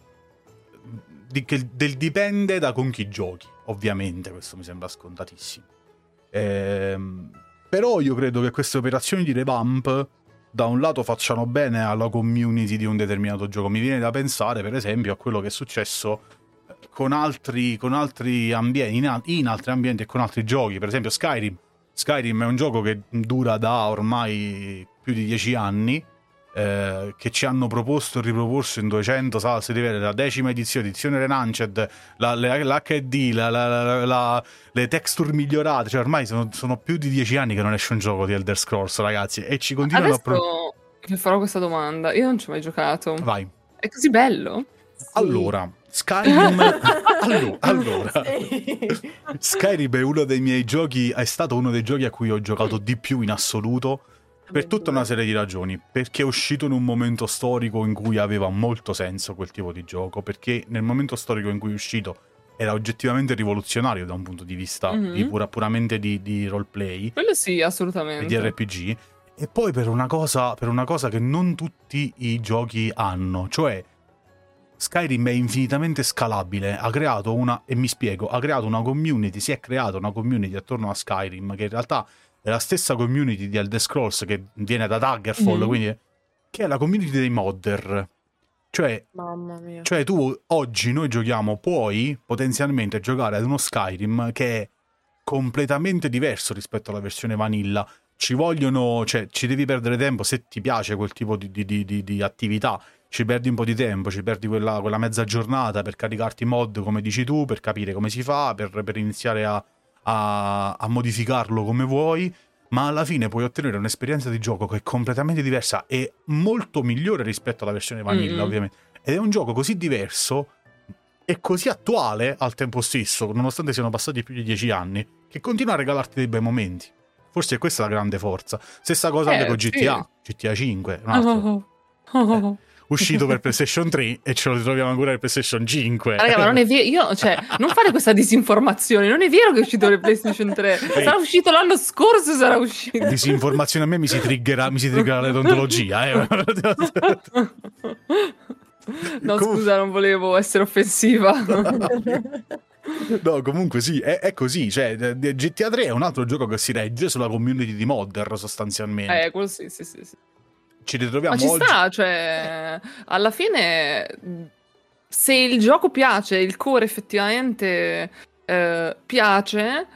di- che- del dipende da con chi giochi. Ovviamente, questo mi sembra scontatissimo. Ehm, però io credo che queste operazioni di revamp da un lato facciano bene alla community di un determinato gioco. Mi viene da pensare, per esempio, a quello che è successo eh, con altri, con altri ambienti, in, al- in altri ambienti e con altri giochi. Per esempio, Skyrim. Skyrim è un gioco che dura da ormai più di dieci anni. eh, che ci hanno proposto e riproposto in 200 salse di la decima edizione, edizione Renanced, la, l'HD, la, la, la, le texture migliorate, cioè ormai sono, sono, più di dieci anni che non esce un gioco di Elder Scrolls, ragazzi, e ci continuano
Adesso
a... Pro-
farò questa domanda, io non ci ho mai giocato.
Vai.
È così bello?
Sì. Allora, Skyrim allora, allora. Skyrim è uno dei miei giochi è stato uno dei giochi a cui ho giocato di più in assoluto per tutta una serie di ragioni, perché è uscito in un momento storico in cui aveva molto senso quel tipo di gioco, perché nel momento storico in cui è uscito era oggettivamente rivoluzionario da un punto di vista mm-hmm. di pura, puramente di, di roleplay.
Quello sì, assolutamente.
Di RPG. E poi per una, cosa, per una cosa che non tutti i giochi hanno, cioè Skyrim è infinitamente scalabile, ha creato una, e mi spiego, ha creato una community, si è creata una community attorno a Skyrim che in realtà è la stessa community di Elder Scrolls che viene da Daggerfall, mm. quindi che è la community dei modder. Cioè, cioè, tu oggi noi giochiamo, puoi potenzialmente giocare ad uno Skyrim che è completamente diverso rispetto alla versione vanilla. Ci vogliono, cioè, ci devi perdere tempo se ti piace quel tipo di, di, di, di attività. Ci perdi un po' di tempo, ci perdi quella, quella, mezza giornata per caricarti mod, come dici tu, per capire come si fa, per, per iniziare a, a, a modificarlo come vuoi, ma alla fine puoi ottenere un'esperienza di gioco che è completamente diversa e molto migliore rispetto alla versione vanilla, mm-hmm. ovviamente. Ed è un gioco così diverso e così attuale al tempo stesso, nonostante siano passati più di dieci anni, che continua a regalarti dei bei momenti. Forse è questa la grande forza. Stessa cosa eh, con GTA, sì. GTA 5, un altro. Oh, oh, oh, eh uscito per PlayStation 3 e ce lo ritroviamo ancora per PlayStation 5.
Raga, ma non è vero, io, cioè, non fare questa disinformazione, non è vero che è uscito per PlayStation 3. Sarà uscito l'anno scorso, sarà uscito.
Disinformazione a me mi si triggerà, mi si triggerà l'odontologia, eh.
No, Com- scusa, non volevo essere offensiva.
No, comunque sì, è, è, così. Cioè, GTA 3 è un altro gioco che si regge sulla community di modder, sostanzialmente.
Eh, quello sì, sì, sì. sì
ci ritroviamo
Ma ci
oggi.
sta, cioè, alla fine, se il gioco piace, il core effettivamente eh, piace,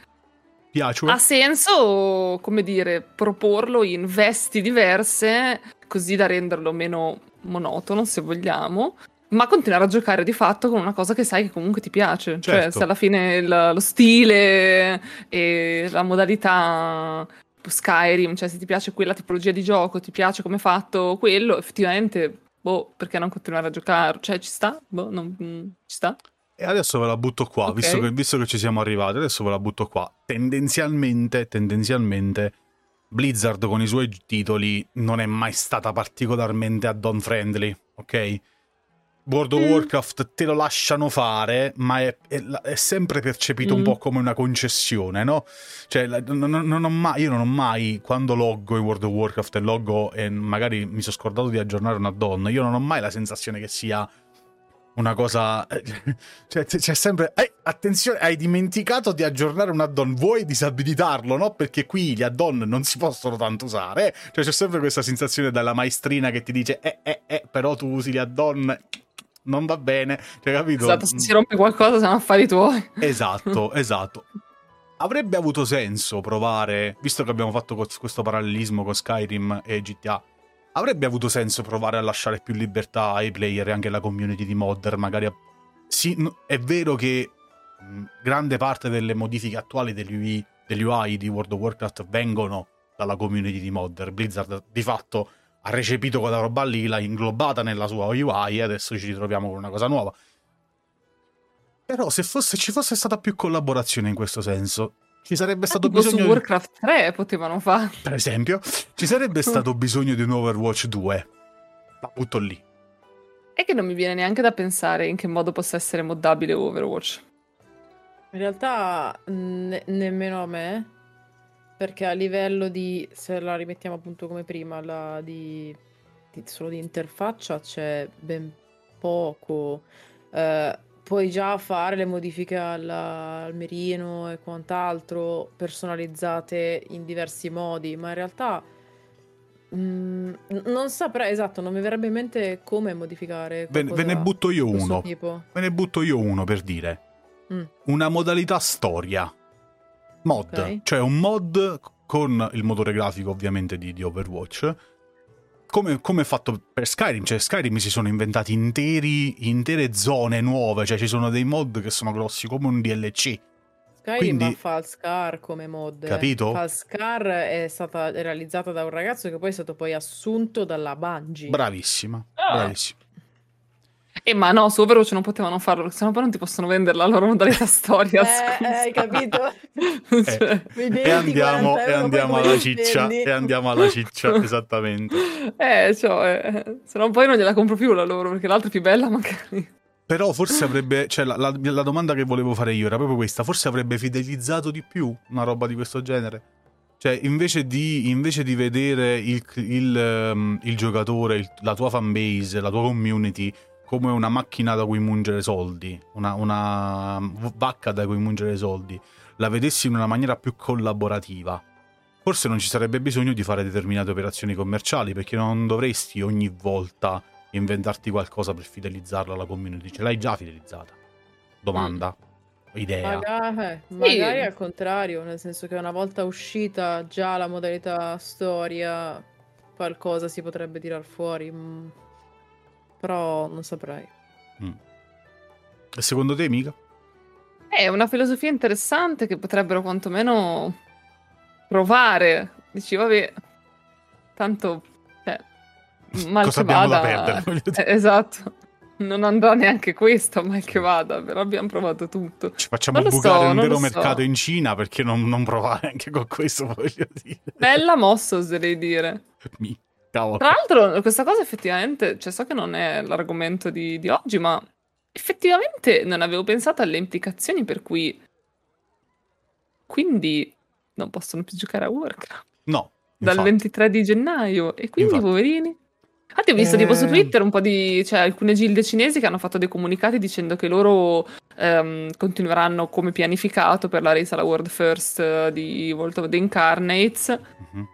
Piace.
ha senso, come dire, proporlo in vesti diverse, così da renderlo meno monotono, se vogliamo, ma continuare a giocare di fatto con una cosa che sai che comunque ti piace. Cioè, certo. Cioè, se alla fine il, lo stile e la modalità Skyrim, cioè se ti piace quella tipologia di gioco, ti piace come è fatto quello, effettivamente, boh, perché non continuare a giocare? Cioè, ci sta? Boh, non, mm, ci sta?
E adesso ve la butto qua, okay. visto, che, visto, che, ci siamo arrivati, adesso ve la butto qua. Tendenzialmente, tendenzialmente, Blizzard con i suoi titoli non è mai stata particolarmente add-on friendly, ok? World of mm. Warcraft te lo lasciano fare, ma è, è, è sempre percepito mm. un po' come una concessione, no? Cioè, non, non, ho mai, io non ho mai, quando loggo in World of Warcraft e loggo e magari mi sono scordato di aggiornare una donna, io non ho mai la sensazione che sia una cosa... Cioè, c'è sempre... Eh, attenzione, hai dimenticato di aggiornare un add-on, vuoi disabilitarlo, no? Perché qui gli add-on non si possono tanto usare. Cioè, c'è sempre questa sensazione dalla maestrina che ti dice, eh, eh, eh, però tu usi gli add-on non va bene, cioè, capito?
Esatto, se si rompe qualcosa sono affari tuoi.
Esatto, esatto. Avrebbe avuto senso provare, visto che abbiamo fatto questo parallelismo con Skyrim e GTA, avrebbe avuto senso provare a lasciare più libertà ai player e anche alla community di modder, magari... A... Sì, è vero che grande parte delle modifiche attuali degli UI di World of Warcraft vengono dalla community di modder. Blizzard di fatto ha recepito quella roba lì, l'ha inglobata nella sua UI e adesso ci ritroviamo con una cosa nuova. Però se fosse, ci fosse stata più collaborazione in questo senso, ci sarebbe stato
tipo
bisogno...
su Warcraft 3 potevano fare.
Per esempio, ci sarebbe stato bisogno di un Overwatch 2. La butto lì.
È che non mi viene neanche da pensare in che modo possa essere moddabile Overwatch.
In realtà ne- nemmeno a me, perché a livello di, se la rimettiamo appunto come prima, la di, di solo di interfaccia c'è ben poco. Eh, puoi già fare le modifiche alla, al mirino e quant'altro personalizzate in diversi modi, ma in realtà mh, mm, non saprei esatto, non mi verrebbe in mente come modificare.
Ve, ve ne butto io uno. Tipo. Ve ne butto io uno per dire. Mm. Una modalità storia mod, okay. cioè un mod con il motore grafico ovviamente di, di Overwatch, come, come è fatto per Skyrim, cioè Skyrim si sono inventati interi, intere zone nuove, cioè ci sono dei mod che sono grossi come un DLC.
Skyrim
Quindi-
ha Falscar come mod.
Capito?
Falscar è stata realizzata da un ragazzo che poi è stato poi assunto dalla Bungie.
Bravissima,
Ah.
bravissima.
Eh, ma no, su Overwatch non potevano farlo, perché sennò poi non ti possono vendere la loro modalità storia.
Eh, eh, hai capito?
Cioè,
Mi
E andiamo,
40
e andiamo alla ciccia, e andiamo alla ciccia, esattamente.
eh, cioè, se no poi non gliela compro più la loro, perché l'altra è più bella magari.
Però forse avrebbe, cioè la, la- la domanda che volevo fare io era proprio questa, forse avrebbe fidelizzato di più una roba di questo genere? Cioè invece di, invece di vedere il, il, ehm, il giocatore, il- la tua fanbase, la tua community come una macchina da cui mungere soldi, una, una vacca da cui mungere soldi, la vedessi in una maniera più collaborativa, forse non ci sarebbe bisogno di fare determinate operazioni commerciali perché non dovresti ogni volta inventarti qualcosa per fidelizzarla alla community. Ce l'hai già fidelizzata. Domanda. Idea.
Maga- eh, magari al contrario, nel senso che una volta uscita già la modalità storia, qualcosa si potrebbe tirar fuori. Mm. Però non saprei.
E secondo te, mica?
È una filosofia interessante che potrebbero quantomeno provare. Dici, vabbè, tanto, cioè, mal
Cosa
che
abbiamo da
vada-
perdere?
Eh, esatto. Non andrà neanche questo, mal che vada, però abbiamo provato tutto.
Ci facciamo
non
bucare
so,
un vero mercato
so.
in Cina perché non, non provare anche con questo, voglio dire.
Bella mossa, oserei dire.
Mi- Cavolo.
Tra l'altro, questa cosa effettivamente, cioè so che non è l'argomento di, di oggi, ma effettivamente non avevo pensato alle implicazioni per cui quindi non possono più giocare a Warcraft
No.
dal
infatti.
23 di gennaio e quindi
Infatti.
poverini. Infatti ho visto tipo su
Eh.
Twitter un po' di, cioè alcune gilde cinesi che hanno fatto dei comunicati dicendo che loro ehm, continueranno come pianificato per la race alla World First eh, di Vault of the Incarnates.
Mhm.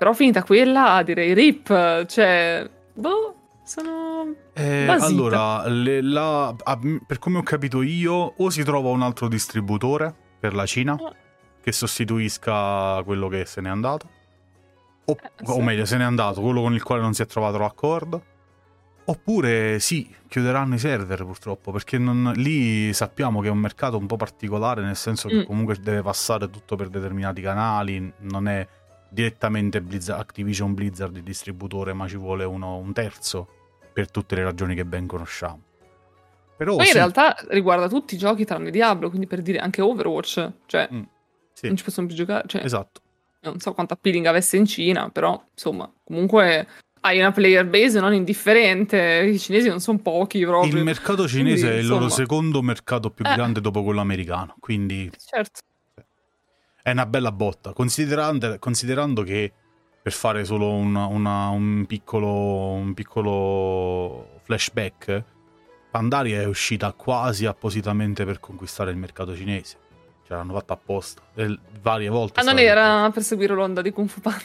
Però finita quella, direi rip, cioè, boh, sono...
Eh, allora, le- la- per come ho capito io, o si trova un altro distributore per la Cina
Ah.
che sostituisca quello che se n'è andato, o,
Eh,
o
sì.
meglio, se n'è andato, quello con il quale non si è trovato l'accordo. Oppure sì, chiuderanno i server purtroppo, perché non- lì sappiamo che è un mercato un po' particolare, nel senso che
Mm.
comunque deve passare tutto per determinati canali, non è direttamente Blizzard- Activision Blizzard il distributore, ma ci vuole uno, un terzo per tutte le ragioni che ben conosciamo. Però sì,
in realtà riguarda tutti i giochi tranne Diablo, quindi per dire anche Overwatch, cioè,
Mm, sì,
non ci possono più giocare, cioè,
esatto.
non so quanto appealing avesse in Cina, però, insomma, comunque hai una player base non indifferente, i cinesi non sono pochi proprio.
Il mercato cinese
Quindi,
è il loro
insomma.
secondo mercato più
Eh.
grande dopo quello americano, quindi
Certo.
È una bella botta, considerando, considerando che per fare solo una- una- un, piccolo, un piccolo flashback, Pandaria è uscita quasi appositamente per conquistare il mercato cinese. Cioè l'hanno fatto apposta, e varie volte.
Ah, non era per seguire l'onda di Kung Fu Panda.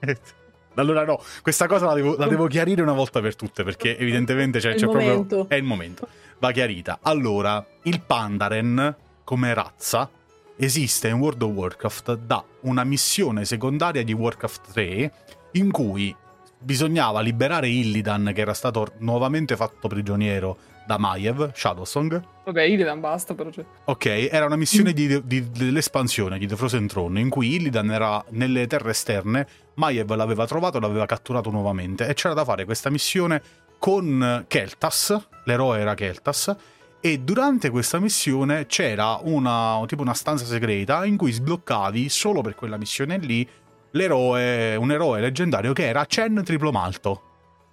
Allora no, questa cosa la devo, la devo chiarire una volta per tutte, perché evidentemente cioè, c'è proprio... È il momento. Va chiarita. Allora, il Pandaren, come razza, esiste in World of Warcraft da una missione secondaria di Warcraft 3 in cui bisognava liberare Illidan che era stato nuovamente fatto prigioniero da Maiev, Shadowsong.
Vabbè, Illidan basta, però. Cioè.
Ok, era una missione di- di- dell'espansione di The Frozen Throne in cui Illidan era nelle terre esterne, Maiev l'aveva trovato e l'aveva catturato nuovamente e c'era da fare questa missione con Keltas, l'eroe era Keltas, e durante questa missione c'era una, tipo una stanza segreta in cui sbloccavi solo per quella missione lì l'eroe, un eroe leggendario che era Chen Triplomalto.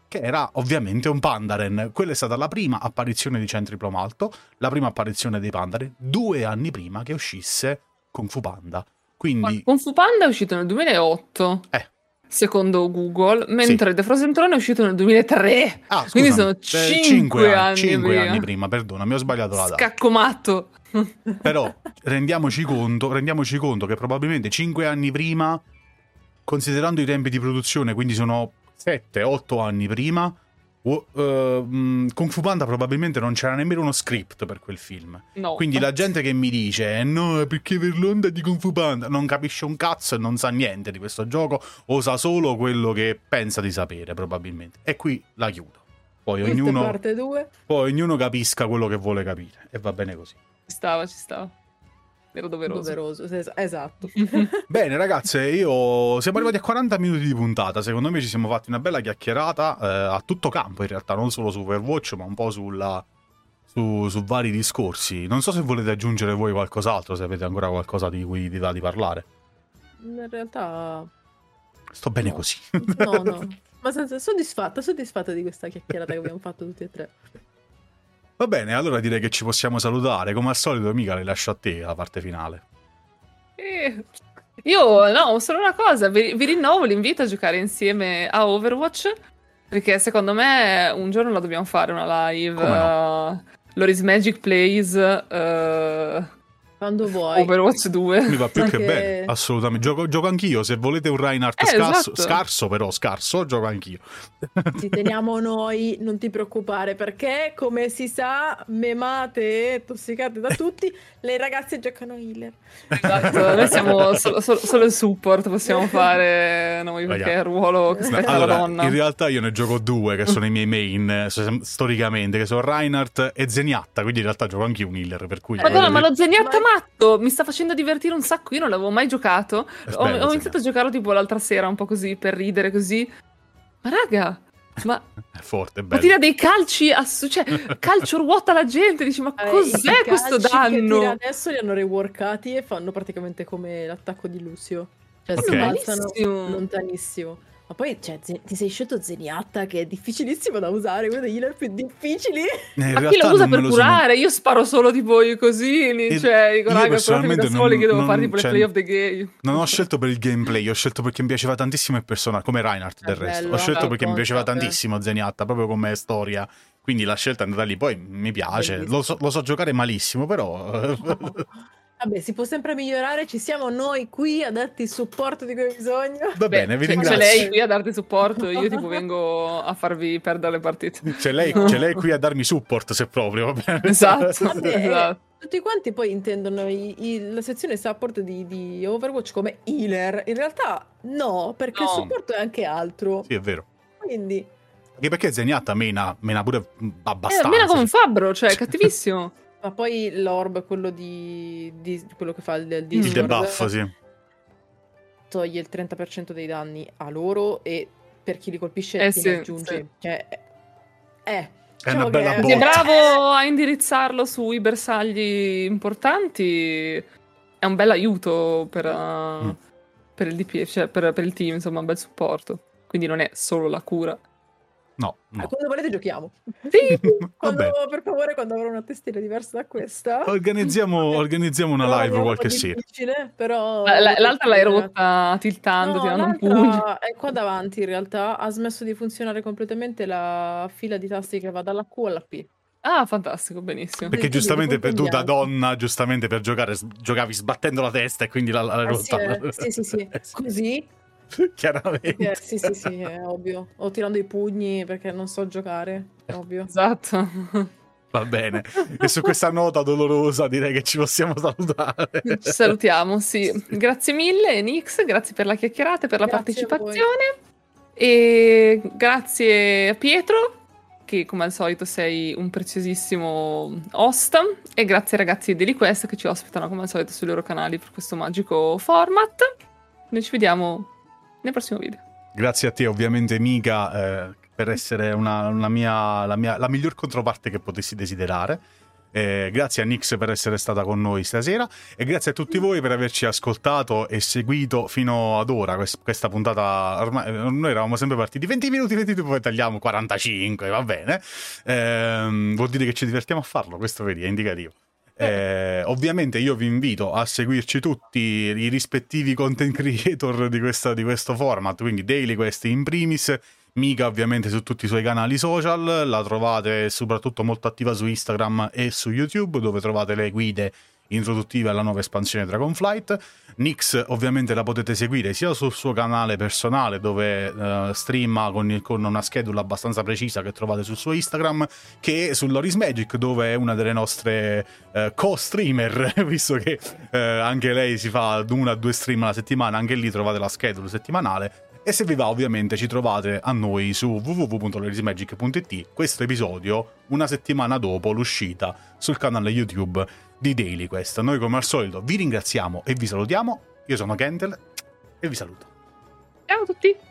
Che era ovviamente un Pandaren. Quella è stata la prima apparizione di Chen Triplomalto, la prima apparizione dei Pandaren, due anni prima che uscisse Kung Fu Panda. Quindi,
Kung Fu Panda è uscito nel 2008.
Eh.
Secondo Google, mentre The Frozen Throne è uscito nel 2003.
ah,
Quindi
scusami,
sono
eh,
cinque anni
cinque
prima.
anni prima, perdonami, ho sbagliato la data.
Scaccomatto.
Però rendiamoci conto, rendiamoci conto che probabilmente 5 anni prima, considerando i tempi di produzione, quindi sono 7-8 anni prima, Uh, Kung Fu Panda probabilmente non c'era nemmeno uno script per quel film.
No.
Quindi la gente che mi dice eh, no, perché per l'onda di Kung Fu Panda non capisce un cazzo e non sa niente di questo gioco o sa solo quello che pensa di sapere probabilmente. E qui la chiudo. Poi ognuno,
parte 2.
poi ognuno capisca quello che vuole capire e va bene così.
Ci stava, ci stava. Era doveroso.
Doveroso, es- esatto.
Bene ragazze, io siamo arrivati a 40 minuti di puntata, secondo me ci siamo fatti una bella chiacchierata eh, a tutto campo in realtà, non solo su Overwatch ma un po' sulla, su, su vari discorsi. Non so se volete aggiungere voi qualcos'altro, se avete ancora qualcosa di cui di, da di parlare.
In realtà,
Sto bene
No.
così.
no, no. Ma senza- soddisfatta, soddisfatta di questa chiacchierata che abbiamo fatto tutti e tre.
Va bene, allora direi che ci possiamo salutare. Come al solito, mica le lascio a te la parte finale.
Eh, Io no, solo una cosa, vi, vi rinnovo l'invito a giocare insieme a Overwatch, perché secondo me un giorno la dobbiamo fare una live.
Come no?
eh, Loris Magic Plays eh,
Quando vuoi.
Overwatch 2.
Mi va più che
Anche-
bene, assolutamente. Gioco, gioco anch'io. Se volete un Reinhardt
Eh,
scarso,
esatto.
scarso, però scarso, gioco anch'io.
Ci teniamo noi, non ti preoccupare, perché come si sa, memate e tossicate da tutti, le ragazze giocano healer.
Esatto, noi siamo solo, solo- solo il support, possiamo fare noi perché è il ruolo che spetta
Allora,
donna.
in realtà io ne gioco due che sono i miei main eh, storicamente, che sono Reinhardt e Zeniatta, quindi in realtà gioco anche un healer, per cui...
Madonna,
Eh,
ma lo zeniatta
ma-
matto mi sta facendo divertire un sacco. Io non l'avevo mai giocato.
È
Ho,
bello,
ho iniziato a giocarlo tipo l'altra sera, un po' così per ridere così. Ma raga, ma,
È forte, è
ma
bello.
tira dei calci, ass- cioè calcio ruota la gente. Dici, ma
Eh,
cos'è
i
questo
calci che tira
danno?
adesso li hanno reworkati e fanno praticamente come l'attacco di Lucio. Cioè,
Ok.
si balzano
Bellissimo.
lontanissimo. Ma poi cioè, ti sei scelto Zeniatta che è difficilissimo da usare, uno degli healer più difficili.
Eh,
Ma chi lo usa per
lo sono-
curare? Io sparo solo tipo i cosini.
Io-
cioè, dico, raga,
personalmente
da soli
non-
che devo
non-
fare tipo
cioè,
le play of the game.
Non ho scelto per il gameplay, ho scelto perché mi piaceva tantissimo il personaggio, come Reinhardt del
È
resto.
bello,
Ho scelto perché mi piaceva tantissimo Zeniatta, proprio come storia. Quindi la scelta è andata lì, poi mi piace, lo so, lo so giocare malissimo, però...
Vabbè, si può sempre migliorare, ci siamo noi qui a darti il supporto di cui hai bisogno.
Va
Beh,
bene, vi
c'è-
ringrazio.
C'è lei qui a darti supporto. Io tipo vengo a farvi perdere le partite.
C'è lei, c'è lei qui a darmi support se proprio, va bene?
Esatto.
Vabbè,
esatto.
Tutti quanti poi intendono i- i- la sezione support di, di Overwatch come healer. In realtà no, perché il
No.
supporto è anche altro.
Sì, è vero.
Quindi
Anche perché Zeniatta mena, mena pure mm,
Eh,
abbastanza.
almeno come un fabbro, cioè, cattivissimo.
Ma poi l'orb, quello di, di- quello che fa il, il
il
Discord,
debuff, sì.
toglie il 30% dei danni a loro e per chi li colpisce
Eh sì,
aggiunge.
sì.
Cioè, eh,
È una bella
che-
botta.
bravo a indirizzarlo sui bersagli importanti, è un bel aiuto per, uh,
Mm.
per il DP, cioè per, per il team, insomma, un bel supporto. Quindi non è solo la cura.
No, no.
Quando volete giochiamo.
Sì,
Quando, per favore, quando avrò una testina diversa da questa.
organizziamo, organizziamo una live qualche sera.
difficile, però...
la- la- l'altra l'hai rotta tiltando,
No,
tirando un pugno.
è qua davanti in realtà, ha smesso di funzionare completamente la fila di tasti che va dalla Q alla P.
Ah, fantastico, benissimo.
Perché giustamente per, tu da donna, giustamente per giocare, giocavi sbattendo la testa e quindi la- l'hai
Ah,
rotta.
eh, sì, sì, sì.
Eh, sì.
Così,
Chiaramente.
eh, sì, sì, sì, è ovvio. O tirando i pugni perché non so giocare, è ovvio.
Esatto.
Va bene. E su questa nota dolorosa direi che ci possiamo salutare.
Ci salutiamo, sì. Grazie mille, Nix, grazie per la chiacchierata e per la
Grazie
partecipazione. E grazie a Pietro, che come al solito sei un preziosissimo host. E grazie ai ragazzi di Daily Quest che ci ospitano come al solito sui loro canali per questo magico format. Noi ci vediamo nel prossimo video.
Grazie a te, ovviamente, Mika, eh, per essere una, una mia, la, mia, la miglior controparte che potessi desiderare. Eh, grazie a Nix per essere stata con noi stasera e grazie a tutti voi per averci ascoltato e seguito fino ad ora. Quest- questa puntata, ormai, eh, noi eravamo sempre partiti 20 minuti, 20 minuti, poi tagliamo 45, va bene. Ehm, vuol dire che ci divertiamo a farlo, questo vedi, è indicativo. Eh, ovviamente io vi invito a seguirci tutti i rispettivi content creator di, questa- di questo format, quindi Daily Quest in primis, Mika ovviamente su tutti i suoi canali social, la trovate soprattutto molto attiva su Instagram e su YouTube dove trovate le guide introduttive alla nuova espansione Dragonflight. Nix ovviamente la potete seguire sia sul suo canale personale dove uh, streama con, con, una schedule abbastanza precisa che trovate sul suo Instagram, che sull'Oris Magic dove è una delle nostre uh, co-streamer, visto che uh, anche lei si fa una o due stream alla settimana, anche lì trovate la schedule settimanale. E se vi va, ovviamente, ci trovate a noi su www.lorismagic.it questo episodio una settimana dopo l'uscita sul canale YouTube di Daily Quest. Noi, come al solito, vi ringraziamo e vi salutiamo. Io sono Kentel e vi saluto.
Ciao a tutti!